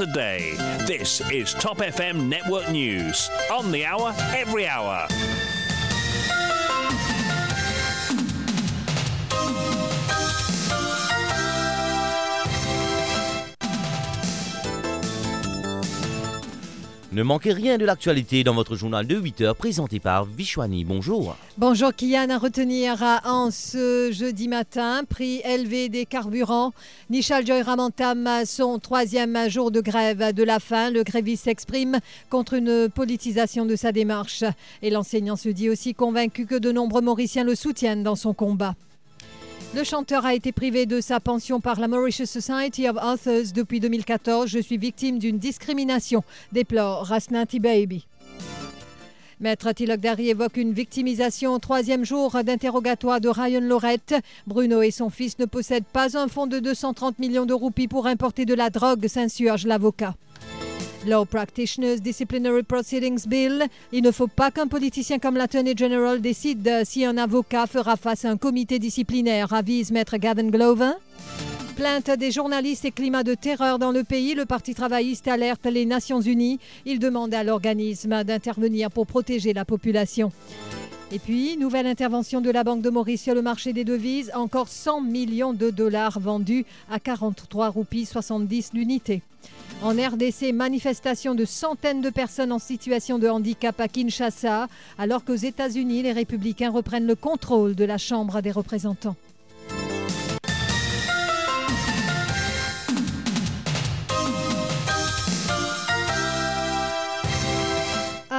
a day. This is Top FM Network News. On the hour, every hour. Ne manquez rien de l'actualité dans votre journal de 8 heures présenté par Vishwani. Bonjour. Bonjour Kian, à retenir en ce jeudi matin, prix élevé des carburants. Nishal Joyram entame son troisième jour de grève de la faim. Le gréviste s'exprime contre une politisation de sa démarche. Et l'enseignant se dit aussi convaincu que de nombreux Mauriciens le soutiennent dans son combat. Le chanteur a été privé de sa pension par la Mauritius Society of Authors depuis 2014. Je suis victime d'une discrimination, déplore Rasnati Baby. Maître Tilok Dari évoque une victimisation au troisième jour d'interrogatoire de Ryan Lorette. Bruno et son fils ne possèdent pas un fonds de 230 millions de roupies pour importer de la drogue, s'insurge l'avocat. Law Practitioners Disciplinary Proceedings Bill. Il ne faut pas qu'un politicien comme l'Attorney General décide si un avocat fera face à un comité disciplinaire, avise Maître Gavin Glover. Plainte des journalistes et climat de terreur dans le pays, le Parti travailliste alerte les Nations Unies. Il demande à l'organisme d'intervenir pour protéger la population. Et puis, nouvelle intervention de la Banque de Maurice sur le marché des devises, encore 100 millions de dollars vendus à 43 roupies 70 l'unité. En RDC, manifestation de centaines de personnes en situation de handicap à Kinshasa, alors qu'aux États-Unis, les républicains reprennent le contrôle de la Chambre des représentants.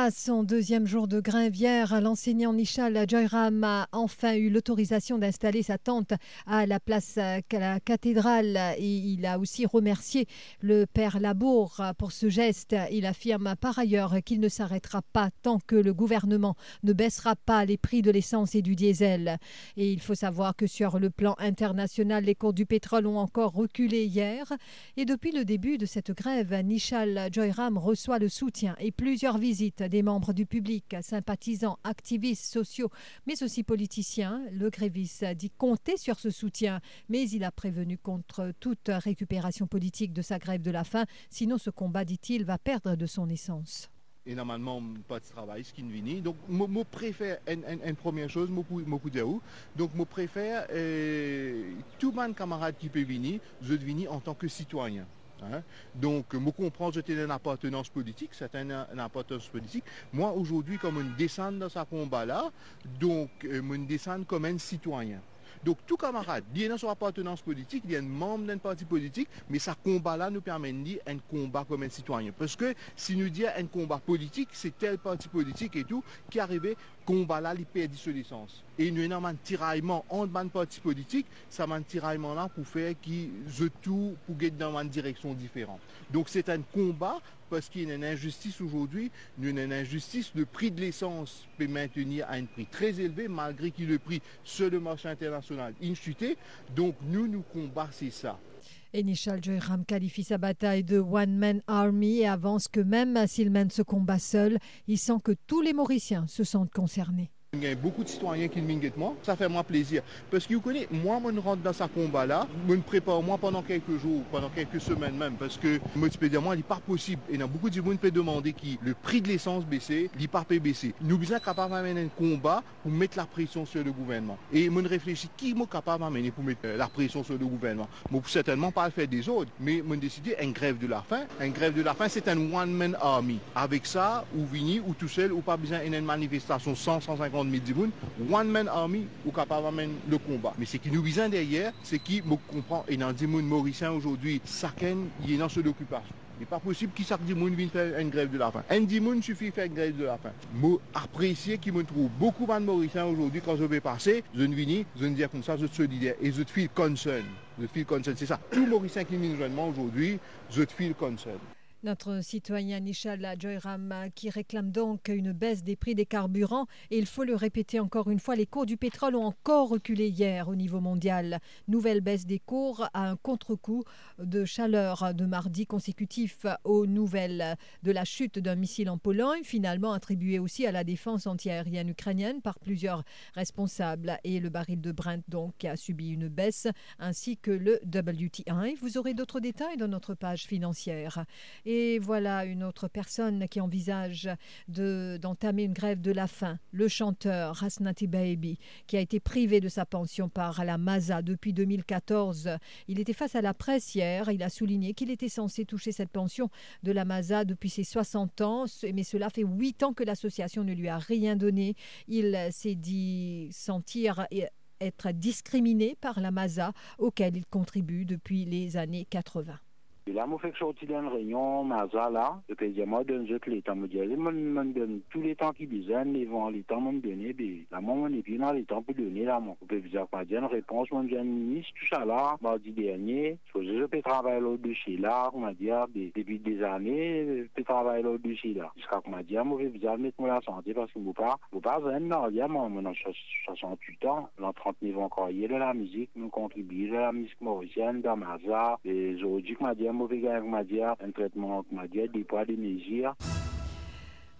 À son deuxième jour de grève hier, l'enseignant Nishal Joyram a enfin eu l'autorisation d'installer sa tente à la place de la cathédrale et il a aussi remercié le père Labour pour ce geste. Il affirme par ailleurs qu'il ne s'arrêtera pas tant que le gouvernement ne baissera pas les prix de l'essence et du diesel. Et il faut savoir que sur le plan international, les cours du pétrole ont encore reculé hier. Et depuis le début de cette grève, Nishal Joyram reçoit le soutien et plusieurs visites des membres du public, sympathisants, activistes sociaux, mais aussi politiciens. Le gréviste a dit compter sur ce soutien, mais il a prévenu contre toute récupération politique de sa grève de la faim, sinon ce combat, dit-il, va perdre de son essence. Et normalement, pas de travail, ce qui ne vient. Donc, je préfère, une, une, une, première chose, je dire Donc, je préfère, euh, tout mon camarade qui peut venir, je venir en tant que citoyen. Hein? Donc, je comprends que c'était une appartenance politique, c'est une, une, appartenance politique. Moi, aujourd'hui, comme une descente dans ce combat-là, donc, je me descends comme un citoyen. Donc, tout camarade, il y a son appartenance politique, il a un membre d'un parti politique, mais ce combat-là nous permet de dire un combat comme un citoyen. Parce que si nous disons un combat politique, c'est tel parti politique et tout, qui arrivait, combat-là, il perd de l'essence. Et nous avons un tiraillement entre les partis politiques, ça un tiraillement-là pour faire qu'ils tout pour aller dans une direction différente. Donc, c'est un combat parce qu'il y a une injustice aujourd'hui, une injustice, le prix de l'essence peut maintenir à un prix très élevé malgré que le prix sur le marché international a chuté. Donc nous, nous combattons ça. Et Nishal Joyram qualifie sa bataille de One Man Army et avance que même s'il mène ce combat seul, il sent que tous les Mauriciens se sentent concernés. Beaucoup de citoyens qui me moi. Ça fait moi plaisir. Parce que vous connaissez, moi, je rentre dans ce combat-là, je me prépare moi pendant quelques jours, pendant quelques semaines même. Parce que, je peux dire, moi, il n'est pas possible. Et a beaucoup de qui peuvent demander qui le prix de l'essence baissé, il pas peut baisser. Nous sommes capables d'amener un combat pour mettre la pression sur le gouvernement. Et je réfléchis, qui est capable d'amener pour mettre la pression sur le gouvernement? Moi, certainement pas le faire des autres, mais je décidé une grève de la faim. Une grève de la faim, c'est un one-man army. Avec ça, ou vini, ou tout seul, ou pas besoin d'une manifestation 100, 150 one man army ou capable le combat. Mais ce qui nous vient derrière, c'est qui me comprend et dans monde mauricien aujourd'hui, chacun il est dans ce occupation. Il n'est pas possible qu'il chaque monde vienne faire une grève de la faim. Un dimanche suffit faire une grève de la faim. Moi, apprécier qui me trouve beaucoup de Mauriciens aujourd'hui quand je vais passer, je ne viens, je ne dis comme ça, je suis solidaire et je te feel. Je te feel c'est ça. Tout Mauricien qui vient aujourd'hui, je te feel. Notre citoyen Nishala Joyram qui réclame donc une baisse des prix des carburants. Et il faut le répéter encore une fois, les cours du pétrole ont encore reculé hier au niveau mondial. Nouvelle baisse des cours à un contre-coup de chaleur de mardi consécutif aux nouvelles de la chute d'un missile en Pologne, finalement attribué aussi à la défense antiaérienne ukrainienne par plusieurs responsables. Et le baril de Brent donc a subi une baisse, ainsi que le WTI. Vous aurez d'autres détails dans notre page financière. Et voilà une autre personne qui envisage d'entamer une grève de la faim, le chanteur Hasnati Baby, qui a été privé de sa pension par la MASA depuis 2014. Il était face à la presse hier. Il a souligné qu'il était censé toucher cette pension de la MASA depuis ses 60 ans, mais cela fait 8 ans que l'association ne lui a rien donné. Il s'est dit sentir être discriminé par la MASA auquel il contribue depuis les années 80. Là, je fais sortir d'une réunion, Maza, je donne je les temps, me dire, je me donne tous les temps qu'ils besoin, les vents, les temps, me donner, puis, là, moi, on est bien dans les temps pour donner, là, moi. Je peux dire, pas dire une réponse, moi, j'ai ministre, tout ça, là, mardi dernier, je peux travailler là-dessus, là, on va dire, depuis des années, je peux travailler là-dessus, là. Jusqu'à, on m'a dit, moi, je vais mettre moi la santé, parce que, moi, pas, moi, pas, non, il y a, moi, maintenant, 68 ans, dans 39 ans, encore, il y a de la musique, nous contribue de la musique mauricienne, dans Maza, et aujourd'hui, m'a dit, mauvais un traitement des poids, des mesures.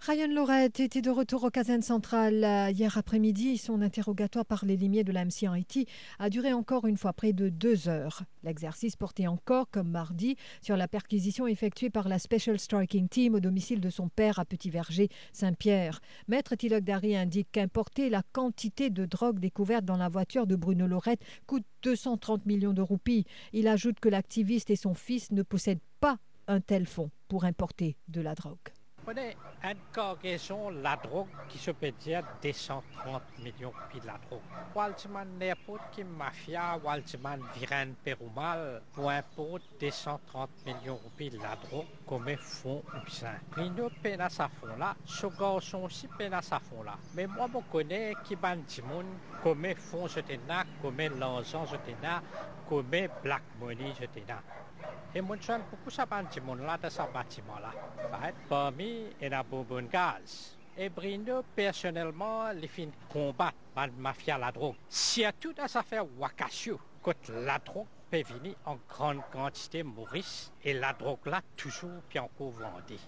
Ryan Lorette était de retour au caserne centrale euh, hier après-midi. Son interrogatoire par les limiers de la Haïti a duré encore une fois près de deux heures. L'exercice portait encore, comme mardi, sur la perquisition effectuée par la Special Striking Team au domicile de son père à Petit-Verger, Saint-Pierre. Maître Tilok Dari indique qu'importer la quantité de drogue découverte dans la voiture de Bruno Lorette coûte 230 millions de roupies. Il ajoute que l'activiste et son fils ne possèdent pas un tel fonds pour importer de la drogue. On est une cargaison la drogue qui se dire 230 millions de la drogue. Waltzman n'importe qui mafia, Waltzman viren perumal, pour importe 230 millions de la drogue comme fond ou sain. Mais nous peine à sa fond là, ce garçon aussi peine à sa fond là. Mais moi, je connais qui ban monde comme fond je comme l'argent je comme black money je Et ça banti mon là de ce bâtiment là. Parmi et la bonne gaz. Et Bruno, personnellement, les fins combattre la mafia la drogue. Si à tout à faire Wakasio, quand la drogue peut venir en grande quantité Maurice, et la drogue là toujours bien encore vendue.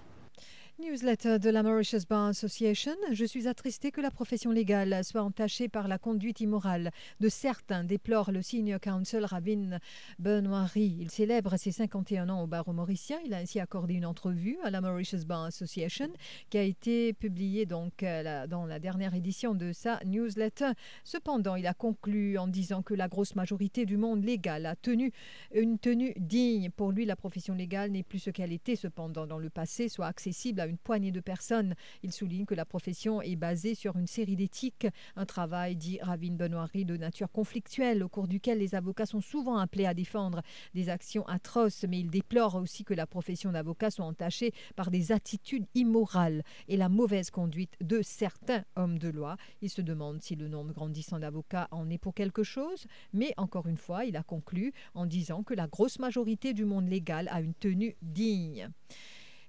Newsletter de la Mauritius Bar Association. Je suis attristée que la profession légale soit entachée par la conduite immorale de certains, déplore le senior counsel Ravin Benoît-Ry. Il célèbre ses 51 ans au barreau mauricien. Il a ainsi accordé une entrevue à la Mauritius Bar Association qui a été publiée donc euh, dans la dernière édition de sa newsletter. Cependant, il a conclu en disant que la grosse majorité du monde légal a tenu une tenue digne. Pour lui, la profession légale n'est plus ce qu'elle était cependant dans le passé, soit accessible à une poignée de personnes. Il souligne que la profession est basée sur une série d'éthiques, un travail, dit Ravine Benoît-Ry, de nature conflictuelle, au cours duquel les avocats sont souvent appelés à défendre des actions atroces, mais il déplore aussi que la profession d'avocat soit entachée par des attitudes immorales et la mauvaise conduite de certains hommes de loi. Il se demande si le nombre grandissant d'avocats en est pour quelque chose, mais encore une fois, il a conclu en disant que la grosse majorité du monde légal a une tenue digne.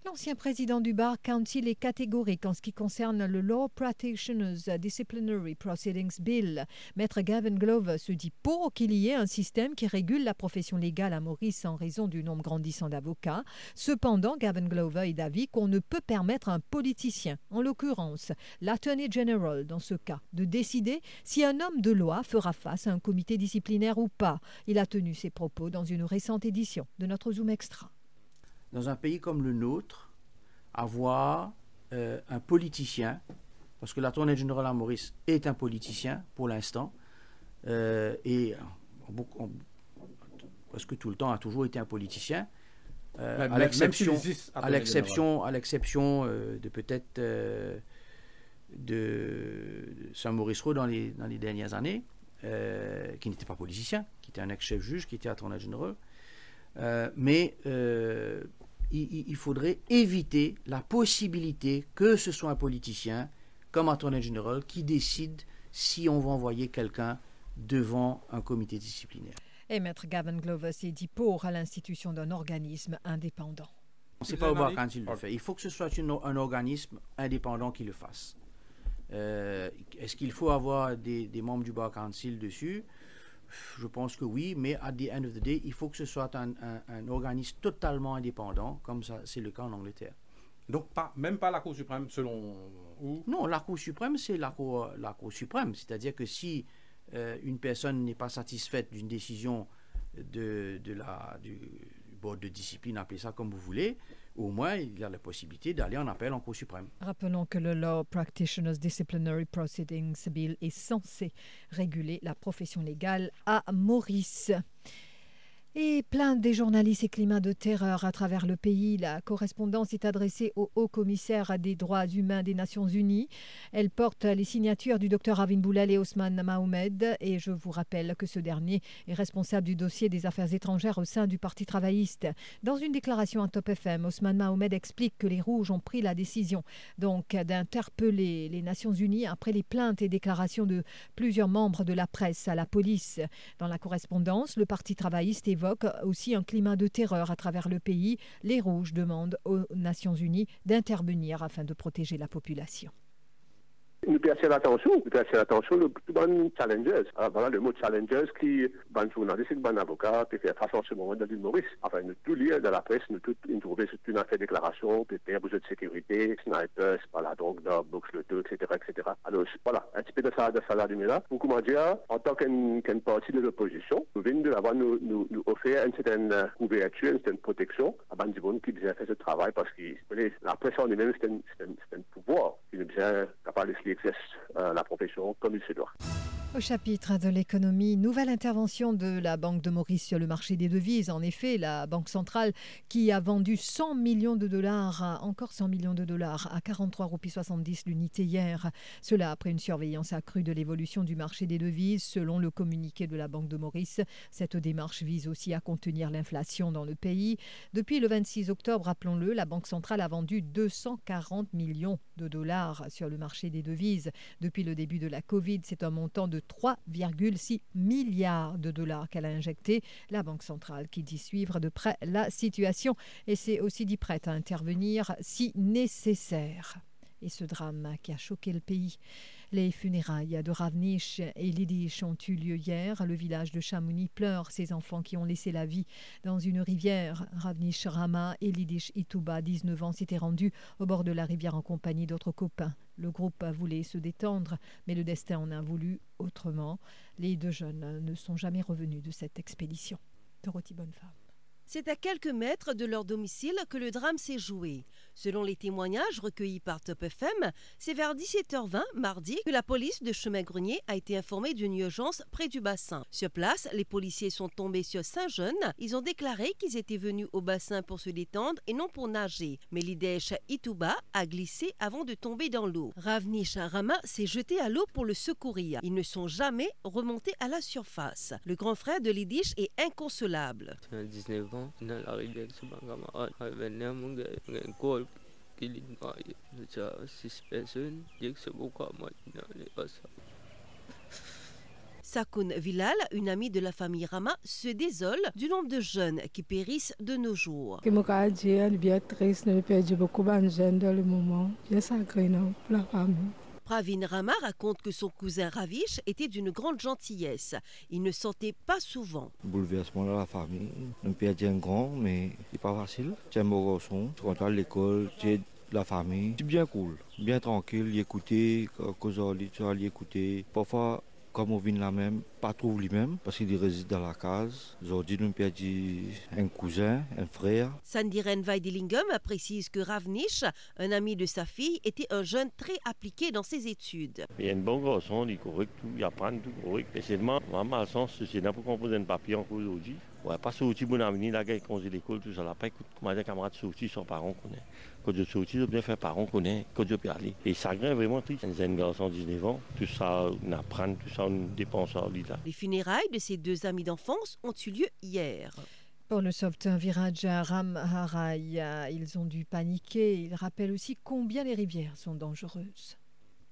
L'ancien président du Bar Council est catégorique en ce qui concerne le Law Practitioners Disciplinary Proceedings Bill. Maître Gavin Glover se dit pour qu'il y ait un système qui régule la profession légale à Maurice en raison du nombre grandissant d'avocats. Cependant, Gavin Glover est d'avis qu'on ne peut permettre à un politicien, en l'occurrence l'Attorney General dans ce cas, de décider si un homme de loi fera face à un comité disciplinaire ou pas. Il a tenu ses propos dans une récente édition de notre Zoom Extra dans un pays comme le nôtre, avoir euh, un politicien, parce que l'attorney général Maurice est un politicien pour l'instant, euh, et parce que tout le temps a toujours été un politicien, euh, à l'exception, à l'exception, à l'exception de peut-être de Saint-Maurice dans les, dans les dernières années, qui n'était pas politicien, qui était un ex-chef juge, qui était attorney général. mais il, faudrait éviter la possibilité que ce soit un politicien, comme attorney général, qui décide si on va envoyer quelqu'un devant un comité disciplinaire. Et Maître Gavin Glover s'est dit pour à l'institution d'un organisme indépendant. C'est pas au bar quand il le fait. Il faut que ce soit une- un organisme indépendant qui le fasse. Euh, Est-ce qu'il faut avoir des, des membres du bar council dessus? Je pense que oui, mais at the end of the day, il faut que ce soit un, un- un organisme totalement indépendant, comme ça c'est le cas en Angleterre. Donc, pas, même pas la Cour suprême, selon. Ou Non, la Cour suprême, c'est la Cour, la cour suprême. C'est-à-dire que si euh, une personne n'est pas satisfaite d'une décision de, de la, du board de discipline, appelez ça comme vous voulez, au moins il a la possibilité d'aller en appel en Cour suprême. Rappelons que le Law Practitioners Disciplinary Proceedings Bill est censé réguler la profession légale à Maurice. Et plainte des journalistes et climat de terreur à travers le pays. La correspondance est adressée au haut commissaire des droits humains des Nations Unies. Elle porte les signatures du docteur Ravin Boulal et Osman Mahomed. Et je vous rappelle que ce dernier est responsable du dossier des affaires étrangères au sein du Parti travailliste. Dans une déclaration à Top FM, Osman Mahomed explique que les Rouges ont pris la décision donc d'interpeller les Nations Unies après les plaintes et déclarations de plusieurs membres de la presse à la police. Dans la correspondance, le Parti travailliste évoque aussi un climat de terreur à travers le pays. Les Rouges demandent aux Nations Unies d'intervenir afin de protéger la population. Nous placer l'attention, nous placer l'attention plus bon challengers. Alors voilà le mot challengers qui, ban journaliste, ban avocat, qui fait face en ce moment dans l'île Maurice. Enfin, nous tout lire dans la presse, nous tout trouver sur une affaire déclaration, peut-être besoin de sécurité, snipers, par la drogue, d'or, box, le tout, etc., etc. Alors, voilà, un petit peu de ça, de ça là, là. Pour comment dire, en tant qu'une partie de l'opposition, nous venons de nous, nous, nous offert une certaine couverture, une certaine protection à Bandibon qui déjà fait ce travail parce que la presse en elle-même, c'est un, pouvoir qui est bien capable de exercer euh, la profession comme il se doit. Au chapitre de l'économie, nouvelle intervention de la Banque de Maurice sur le marché des devises. En effet, la Banque centrale qui a vendu 100 millions de dollars, encore 100 millions de dollars, à 43 roupies 70 l'unité hier. Cela après une surveillance accrue de l'évolution du marché des devises. Selon le communiqué de la Banque de Maurice, cette démarche vise aussi à contenir l'inflation dans le pays. Depuis le 26 octobre, rappelons-le, la Banque centrale a vendu 240 millions de dollars sur le marché des devises. Depuis le début de la Covid, c'est un montant de 3,6 milliards de dollars qu'elle a injecté. La Banque centrale qui dit suivre de près la situation et s'est aussi dit prête à intervenir si nécessaire. Et ce drame qui a choqué le pays. Les funérailles de Ravnish et Lidish ont eu lieu hier. Le village de Chamonix pleure ces enfants qui ont laissé la vie dans une rivière. Ravnish Rama et Lidish Ituba, 19 ans, s'étaient rendus au bord de la rivière en compagnie d'autres copains. Le groupe voulait se détendre, mais le destin en a voulu autrement. Les deux jeunes ne sont jamais revenus de cette expédition. Dorothy Bonnefemme. C'est à quelques mètres de leur domicile que le drame s'est joué. Selon les témoignages recueillis par Top FM, c'est vers 17h20 mardi que la police de Chemin-Grenier a été informée d'une urgence près du bassin. Sur place, les policiers sont tombés sur cinq jeunes. Ils ont déclaré qu'ils étaient venus au bassin pour se détendre et non pour nager. Mais l'Idesh Ituba a glissé avant de tomber dans l'eau. Ravnish Rama s'est jeté à l'eau pour le secourir. Ils ne sont jamais remontés à la surface. Le grand frère de l'Idish est inconsolable. 19 ans, Killing sa six personnes, dia que se buka mat na ni asa. Sakun Vilal, une amie de la famille Rama, se désole du nombre de jeunes qui périssent de nos jours. Cas est bien triste, nous perdu beaucoup de jeunes dans le moment. J'ai sacré pour la famille. Pravin Rama raconte que son cousin Ravish était d'une grande gentillesse. Il ne sortait pas souvent. Bouleversement dans la famille. Nous perdu un grand, mais c'est pas facile. J'ai un beau garçon. Tu rentres à l'école, j'ai la famille. C'est bien cool, bien tranquille, y écouter, cause tu vas écouter. Parfois, comme on vient là même, pas trop lui-même, parce qu'il réside dans la case. Aujourd'hui, nous perdu un cousin, un frère. Sandiren Vaidilingam précise que Ravnish, un ami de sa fille, était un jeune très appliqué dans ses études. Il y a un bon garçon, il est correct, tout, il apprend tout correct. Et seulement, maman, sens, c'est n'a pas composé un papier encore aujourd'hui. Ouais, pas sorti bon avenir, la gueule, quand l'école, tout ça, là, pas écoute, comment dire, camarade sorti, son parent connaît. Quand je sorti, je bien faire parent connaît, quand je peux aller. Et ça grain vraiment triste. Un jeune garçon, 19 ans, tout ça, on apprend, tout ça, on dépense en là. Les funérailles de ces deux amis d'enfance ont eu lieu hier. Pour le sauveteur Viraj Ram Harai, ils ont dû paniquer. Ils rappellent aussi combien les rivières sont dangereuses.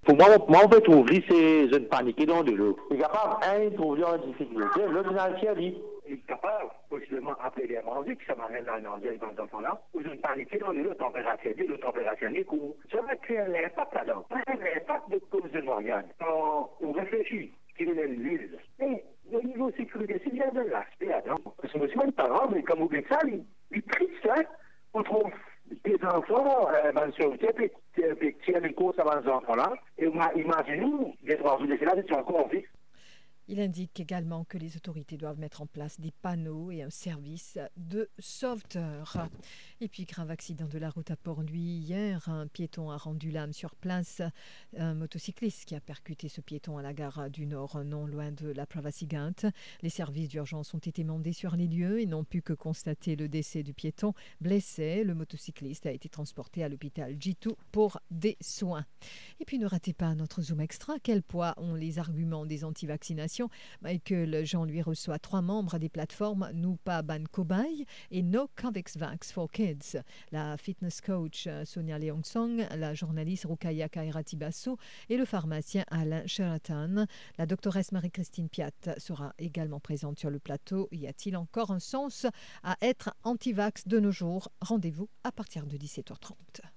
Pour moi, moi on peut trouver ces jeunes paniqués dans de l'eau. Il est capable, un, trouver en difficulté, l'autre, il a dit. Est capable, possiblement, après les manger, qui ça m'amène dans les dans enfants-là, où je ne panique dans le température, le température des cours. Ça va créer l'impact là-dedans. L'impact de cause de Marianne. Quand on réfléchit, qui venait de l'île, mais le niveau de sécurité, c'est bien de l'aspect là-dedans. Parce que monsieur, parent, mais comme vous dites ça, il est triste, hein, on trouve des enfants, euh, ben, sur le puis tiennent une course avant les enfants-là, et imaginez-nous, des trois jours de là, c'est encore en vie. Il indique également que les autorités doivent mettre en place des panneaux et un service de sauveteur. Et puis, grave accident de la route à Port-Louis hier. Un piéton a rendu l'âme sur place. Un motocycliste qui a percuté ce piéton à la gare du Nord, non loin de la Pravacigante. Les services d'urgence ont été mandés sur les lieux et n'ont pu que constater le décès du piéton. Blessé, le motocycliste a été transporté à l'hôpital Jitu pour des soins. Et puis, ne ratez pas notre Zoom Extra. Quel poids ont les arguments des anti-vaccinations? Michael Jean lui reçoit trois membres des plateformes Nupa Ban Kobay et No Convex Vax for Kids. La fitness coach euh, Sonia Leong-Song, la journaliste Rukaya Kairati Basso et le pharmacien Alain Sheraton. La doctoresse Marie-Christine Piat sera également présente sur le plateau. Y a-t-il encore un sens à être anti-vax de nos jours? Rendez-vous à partir de 17h30.